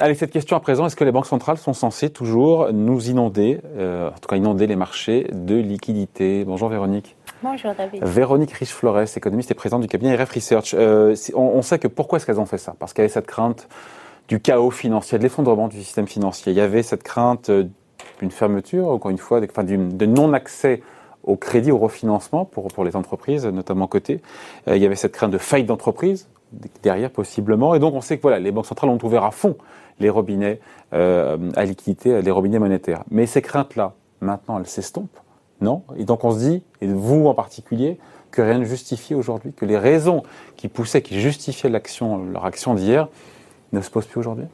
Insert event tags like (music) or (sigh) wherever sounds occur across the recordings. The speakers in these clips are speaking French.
Allez, cette question à présent, est-ce que les banques centrales sont censées toujours nous inonder, euh, en tout cas inonder les marchés de liquidités? Bonjour Véronique. Bonjour David. Véronique Riche-Flores, économiste et présidente du cabinet RF Research. Euh, on, sait que pourquoi est-ce qu'elles ont fait ça? Parce qu'il y avait cette crainte du chaos financier, de l'effondrement du système financier. Il y avait cette crainte euh, d'une fermeture, encore une fois, de non-accès au crédit, au refinancement pour, pour les entreprises, notamment côté. il y avait cette crainte de faillite d'entreprise derrière possiblement. Et donc on sait que voilà, les banques centrales ont ouvert à fond les robinets euh, à liquidité, les robinets monétaires. Mais ces craintes-là, maintenant, elles s'estompent, non Et donc on se dit, et vous en particulier, que rien ne justifie aujourd'hui, que les raisons qui poussaient, qui justifiaient l'action, leur action d'hier, ne se posent plus aujourd'hui?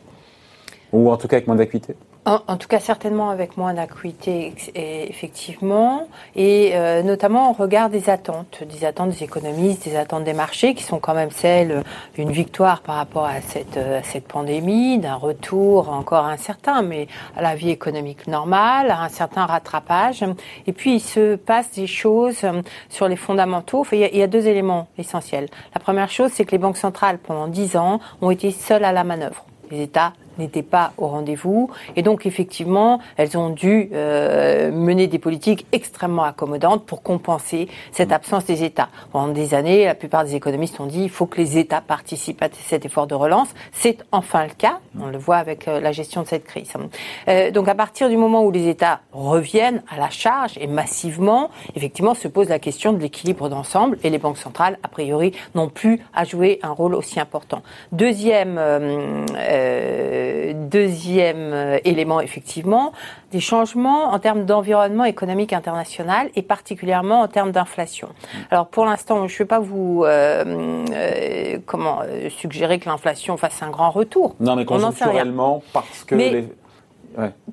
Ou en tout cas avec moins d'acuité? En, tout cas, certainement avec moins d'acuité, effectivement, et euh, notamment au regard des attentes, des attentes des économistes, des attentes des marchés, qui sont quand même celles d'une victoire par rapport à cette, euh, cette pandémie, d'un retour encore incertain, mais à la vie économique normale, à un certain rattrapage. Et puis, il se passe des choses euh, sur les fondamentaux. Enfin, il, y a, il y a deux éléments essentiels. La première chose, c'est que les banques centrales, pendant dix ans, ont été seules à la manœuvre. Les États n'étaient pas au rendez-vous. Et donc, effectivement, elles ont dû euh, mener des politiques extrêmement accommodantes pour compenser cette absence des États. Pendant des années, la plupart des économistes ont dit il faut que les États participent à cet effort de relance. C'est enfin le cas. On le voit avec euh, la gestion de cette crise. Euh, donc, à partir du moment où les États reviennent à la charge et massivement, effectivement, se pose la question de l'équilibre d'ensemble et les banques centrales, a priori, n'ont plus à jouer un rôle aussi important. Deuxième euh, euh deuxième euh, élément, effectivement, des changements en termes d'environnement économique international et particulièrement en termes d'inflation. Alors pour l'instant, je ne vais pas vous euh, euh, comment suggérer que l'inflation fasse un grand retour. Non, mais conjoncturellement, parce que les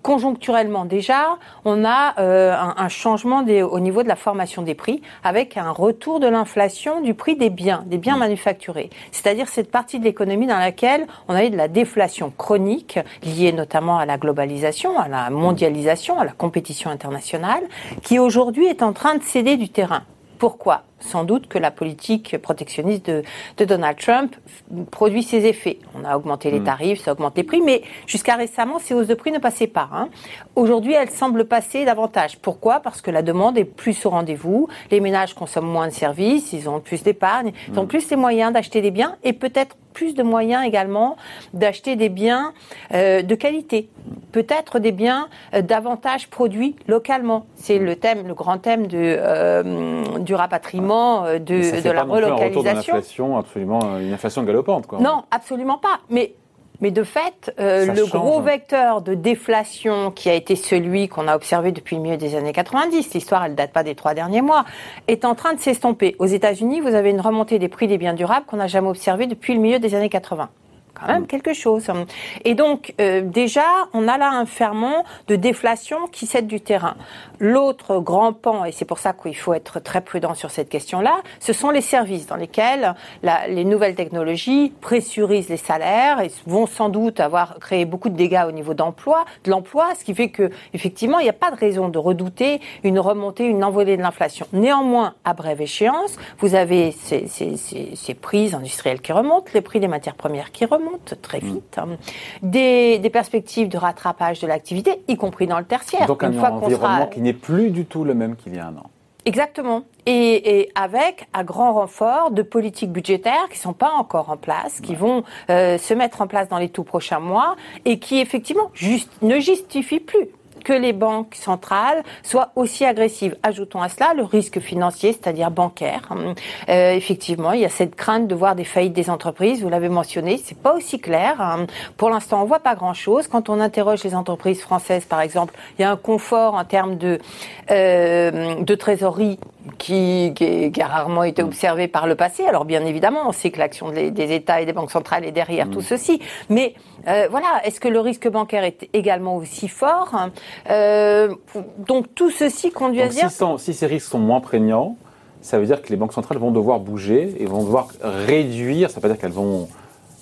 Conjoncturellement déjà, on a euh, un, changement au niveau de la formation des prix avec un retour de l'inflation du prix des biens, des biens mm. manufacturés. C'est-à-dire cette partie de l'économie dans laquelle on a eu de la déflation chronique liée notamment à la globalisation, à la mondialisation, à la compétition internationale, qui aujourd'hui est en train de céder du terrain. Pourquoi? Sans doute que la politique protectionniste de, Donald Trump produit ses effets. On a augmenté les hmm. tarifs, ça augmente les prix, mais jusqu'à récemment, ces hausses de prix ne passaient pas. Hein. Aujourd'hui, elles semblent passer davantage. Pourquoi? Parce que la demande est plus au rendez-vous, les ménages consomment moins de services, ils ont plus d'épargne, ils ont hmm. plus les moyens d'acheter des biens et peut-être plus de moyens également d'acheter des biens euh, de qualité, peut-être des biens euh, davantage produits localement. C'est le thème, le grand thème de, euh, du rapatriement euh, de, de la relocalisation. absolument, euh, une inflation galopante. Quoi. Non, absolument pas. Mais mais de fait, euh, le gros vecteur de déflation qui a été celui qu'on a observé depuis le milieu des années 90, l'histoire elle date pas des trois derniers mois, est en train de s'estomper. Aux États-Unis, vous avez une remontée des prix des biens durables qu'on n'a jamais observée depuis le milieu des années 80 quand même quelque chose. Et donc euh, déjà, on a là un ferment de déflation qui cède du terrain. L'autre grand pan, et c'est pour ça qu'il faut être très prudent sur cette question-là, ce sont les services dans lesquels les nouvelles technologies pressurisent les salaires et vont sans doute avoir créé beaucoup de dégâts au niveau d'emploi, de l'emploi, ce qui fait que effectivement, il n'y a pas de raison de redouter une remontée, une envolée de l'inflation. Néanmoins, à brève échéance, vous avez ces, ces, ces, ces prix industriels qui remontent, les prix des matières premières qui remontent très mm. vite, hein. des, perspectives de rattrapage de l'activité, y compris dans le tertiaire. Donc un environnement qui n'est plus du tout le même qu'il y a un an. Exactement. Et, avec un grand renfort de politiques budgétaires qui sont pas encore en place, qui vont euh, se mettre en place dans les tout prochains mois et qui effectivement ne justifient plus que les banques centrales soient aussi agressives. Ajoutons à cela le risque financier, c'est-à-dire bancaire. Euh, effectivement, il y a cette crainte de voir des faillites des entreprises. Vous l'avez mentionné, c'est pas aussi clair. Pour l'instant, on voit pas grand-chose. Quand on interroge les entreprises françaises, par exemple, il y a un confort en termes de euh, de trésorerie qui, qui, a rarement été observé par le passé. Alors bien évidemment, on sait que l'action des, États et des banques centrales est derrière tout ceci. Mais euh, voilà, est-ce que le risque bancaire est également aussi fort euh, Donc tout ceci conduit à dire... Si, si, ces risques sont moins prégnants, ça veut dire que les banques centrales vont devoir bouger et vont devoir réduire, ça veut pas dire qu'elles vont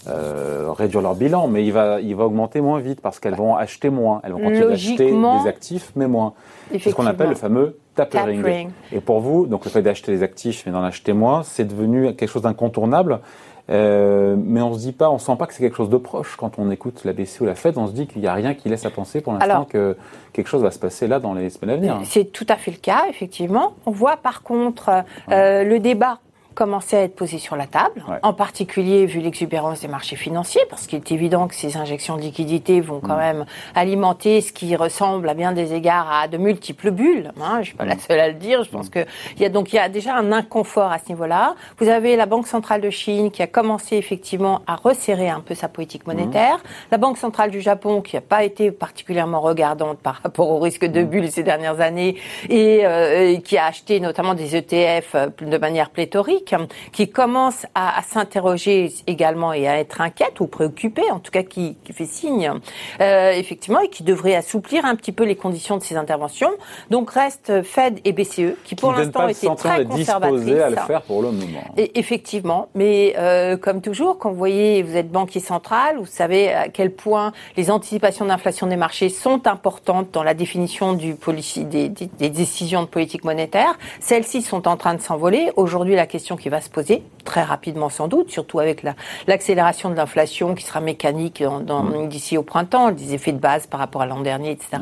euh, réduire leur bilan, mais il va, il va augmenter moins vite parce qu'elles vont acheter moins. Elles vont continuer d'acheter des actifs, mais moins. C'est ce qu'on appelle le fameux tapering. Et pour vous, donc le fait d'acheter des actifs mais d'en acheter moins, c'est devenu quelque chose d'incontournable. Euh, mais on se dit pas, on sent pas que c'est quelque chose de proche quand on écoute la BCE ou la Fed. On se dit qu'il n'y a rien qui laisse à penser pour l'instant que quelque chose va se passer là dans les semaines à venir. C'est tout à fait le cas, effectivement. On voit par contre euh, le débat commencer à être posé sur la table, en particulier vu l'exubérance des marchés financiers, parce qu'il est évident que ces injections de liquidités vont quand mm. même alimenter ce qui ressemble à bien des égards à de multiples bulles. Hein, je ne suis pas la mm. seule à le dire. Je pense mm. que il y a donc il y a déjà un inconfort à ce niveau-là. Vous avez la Banque centrale de Chine qui a commencé effectivement à resserrer un peu sa politique monétaire. La Banque centrale du Japon qui n'a pas été particulièrement regardante par rapport au risque de bulles ces dernières années et, euh, et qui a acheté notamment des ETF euh, de manière pléthorique qui commence à, s'interroger également et à être inquiète ou préoccupée, en tout cas qui, fait signe, euh, effectivement, et qui devrait assouplir un petit peu les conditions de ces interventions. Donc reste Fed et BCE, qui pour l'instant étaient très conservatrices. à le faire pour le moment. Et, effectivement, mais euh, comme toujours, quand vous voyez, vous êtes banquier central, vous savez à quel point les anticipations d'inflation des marchés sont importantes dans la définition du policy, des, des décisions de politique monétaire. Celles-ci sont en train de s'envoler. Aujourd'hui, la question qui va se poser très rapidement sans doute, surtout avec l'accélération de l'inflation qui sera mécanique d'ici au printemps, des effets de base par rapport à l'an dernier, etc.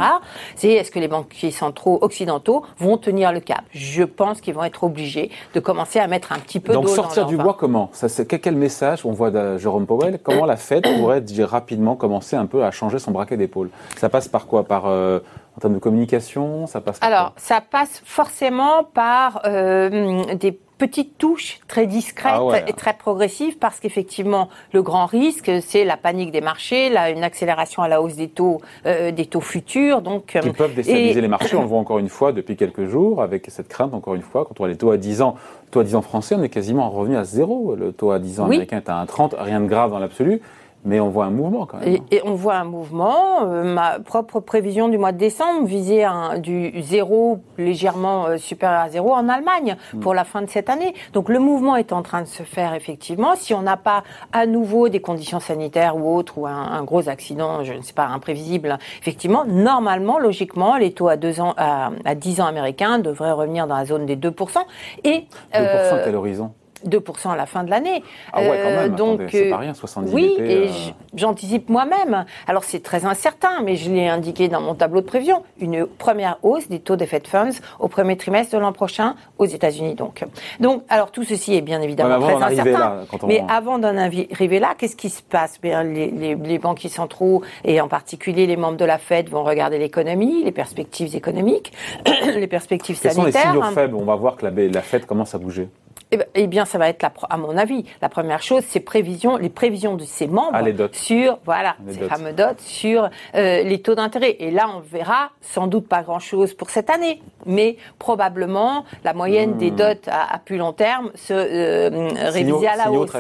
C'est est-ce que les banquiers centraux occidentaux vont tenir le cap? Je pense qu'ils vont être obligés de commencer à mettre un petit peu d'eau Donc sortir du bois comment? Ça, Quel message on voit de Jérôme Powell? Comment la Fed pourrait rapidement commencer un peu à changer son braquet d'épaule? Ça passe par quoi? Par euh, en termes de communication, ça passe Alors, ça passe forcément par euh, des petite touche très discrète ah et très progressive parce qu'effectivement le grand risque c'est la panique des marchés, là une accélération à la hausse des taux euh, des taux futurs donc euh, qui peuvent déstabiliser les marchés, on le voit encore une fois depuis quelques jours avec cette crainte encore une fois quand on voit les taux à 10 ans, taux à 10 ans français, on est quasiment revenu à zéro, le taux à 10 ans américain est à 1,30, rien de grave dans l'absolu. Mais on voit un mouvement quand même. Et, on voit un mouvement. Euh, ma propre prévision du mois de décembre visait un, du zéro légèrement euh, supérieur à zéro en Allemagne hmm. pour la fin de cette année. Donc le mouvement est en train de se faire effectivement. Si on n'a pas à nouveau des conditions sanitaires ou autres ou un, gros accident, je ne sais pas, imprévisible, effectivement, normalement, logiquement, les taux à, deux ans, à, 10 ans américains devraient revenir dans la zone des 2%. Et, 2% euh, quel horizon? 2% à la fin de l'année. Ah ouais, quand même. Euh, donc, c'est pas euh, rien, 70 Oui, et euh. j'anticipe moi-même. Alors, c'est très incertain, mais je l'ai indiqué dans mon tableau de prévision. Une première hausse des taux des Fed Funds au premier trimestre de l'an prochain aux États-Unis, donc. Donc, alors, tout ceci est bien évidemment très incertain. Mais avant d'en arriver là, qu'est-ce qui se passe? Bien, les, les, les banquiers centraux, et en particulier les membres de la Fed, vont regarder l'économie, les perspectives économiques, (clears throat) les perspectives Quels sanitaires. Sont les signaux faibles? On va voir que la, la Fed commence à bouger. Eh, ben, eh, bien, ça va être, la, à mon avis, la première chose, c'est prévision, les prévisions de ses membres ah, sur, voilà, ces fameux dots, sur euh, les taux d'intérêt. Et là, on verra sans doute pas grand-chose pour cette année, mais probablement la moyenne des hmm. dots à, plus long terme se euh, réviser à la hausse.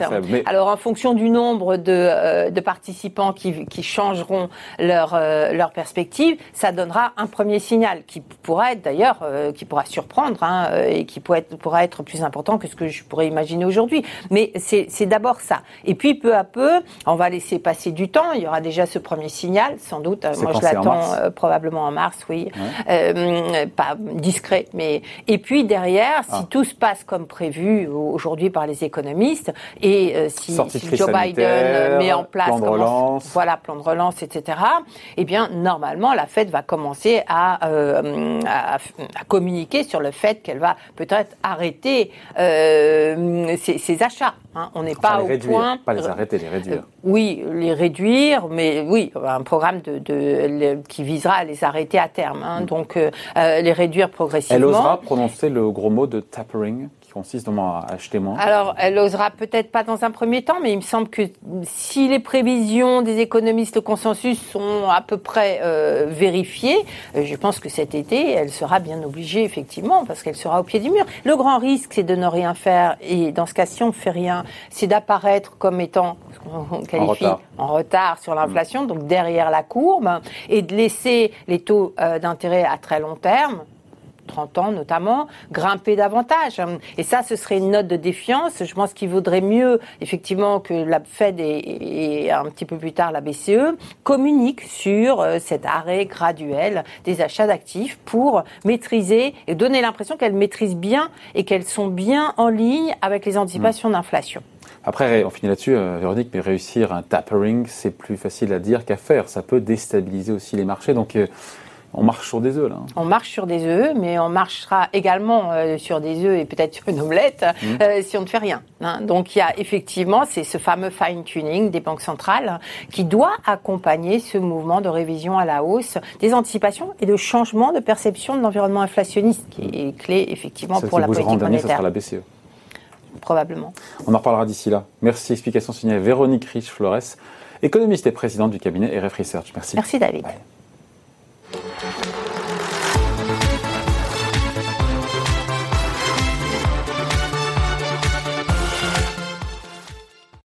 Alors, en fonction du nombre de, euh, de participants qui, qui, changeront leur, euh, leur perspective, ça donnera un premier signal qui pourra être d'ailleurs, qui pourra surprendre hein, et qui pourra être, pourra être plus important que ce que je pourrais imaginer aujourd'hui. Mais c'est d'abord ça. Et puis peu à peu, on va laisser passer du temps. Il y aura déjà ce premier signal, sans doute. Moi, je l'attends euh, probablement en mars, oui. Euh, pas discret, mais et puis derrière, si ah. tout se passe comme prévu aujourd'hui par les économistes et euh, si, Joe Biden met en place plan de relance. voilà plan de relance, etc. Eh bien, normalement, la Fed va commencer à, à, communiquer sur le fait qu'elle va peut-être arrêter euh, ces, achats. Hein. On n'est pas au point. Pas les arrêter, les réduire. Euh, oui, les réduire, mais oui, un programme de, qui visera à les arrêter à terme. Hein. Mm. Donc, euh, les réduire progressivement. Elle osera prononcer le gros mot de tapering? Consiste à acheter moins. Alors, elle n'osera peut-être pas dans un premier temps, mais il me semble que si les prévisions des économistes, le consensus sont à peu près euh, vérifiées, euh, je pense que cet été, elle sera bien obligée, effectivement, parce qu'elle sera au pied du mur. Le grand risque, c'est de ne rien faire, et dans ce cas, si on ne fait rien, c'est d'apparaître comme étant, on (laughs) qualifie, en retard, sur l'inflation, donc derrière la courbe, et de laisser les taux euh, d'intérêt à très long terme 30 ans notamment, grimper davantage. Et ça, ce serait une note de défiance. Je pense qu'il vaudrait mieux, effectivement, que la Fed et, un petit peu plus tard la BCE communiquent sur euh, cet arrêt graduel des achats d'actifs pour maîtriser et donner l'impression qu'elles maîtrisent bien et qu'elles sont bien en ligne avec les anticipations mmh. d'inflation. Après, on finit là-dessus, euh, Véronique, mais réussir un tapering, c'est plus facile à dire qu'à faire. Ça peut déstabiliser aussi les marchés. Donc, euh, on marche sur des œufs, là. Hein. On marche sur des œufs, mais on marchera également euh, sur des œufs et peut-être sur une omelette mmh. si on ne fait rien. Hein. Donc, il y a effectivement, c'est ce fameux fine-tuning des banques centrales qui doit accompagner ce mouvement de révision à la hausse des anticipations et de changement de perception de l'environnement inflationniste qui est clé, effectivement, pour la politique monétaire. Ça sera la BCE probablement. On en reparlera d'ici là. Merci. Explication signée Véronique Rich-Flores, économiste et présidente du cabinet RF Research. Merci. Merci David.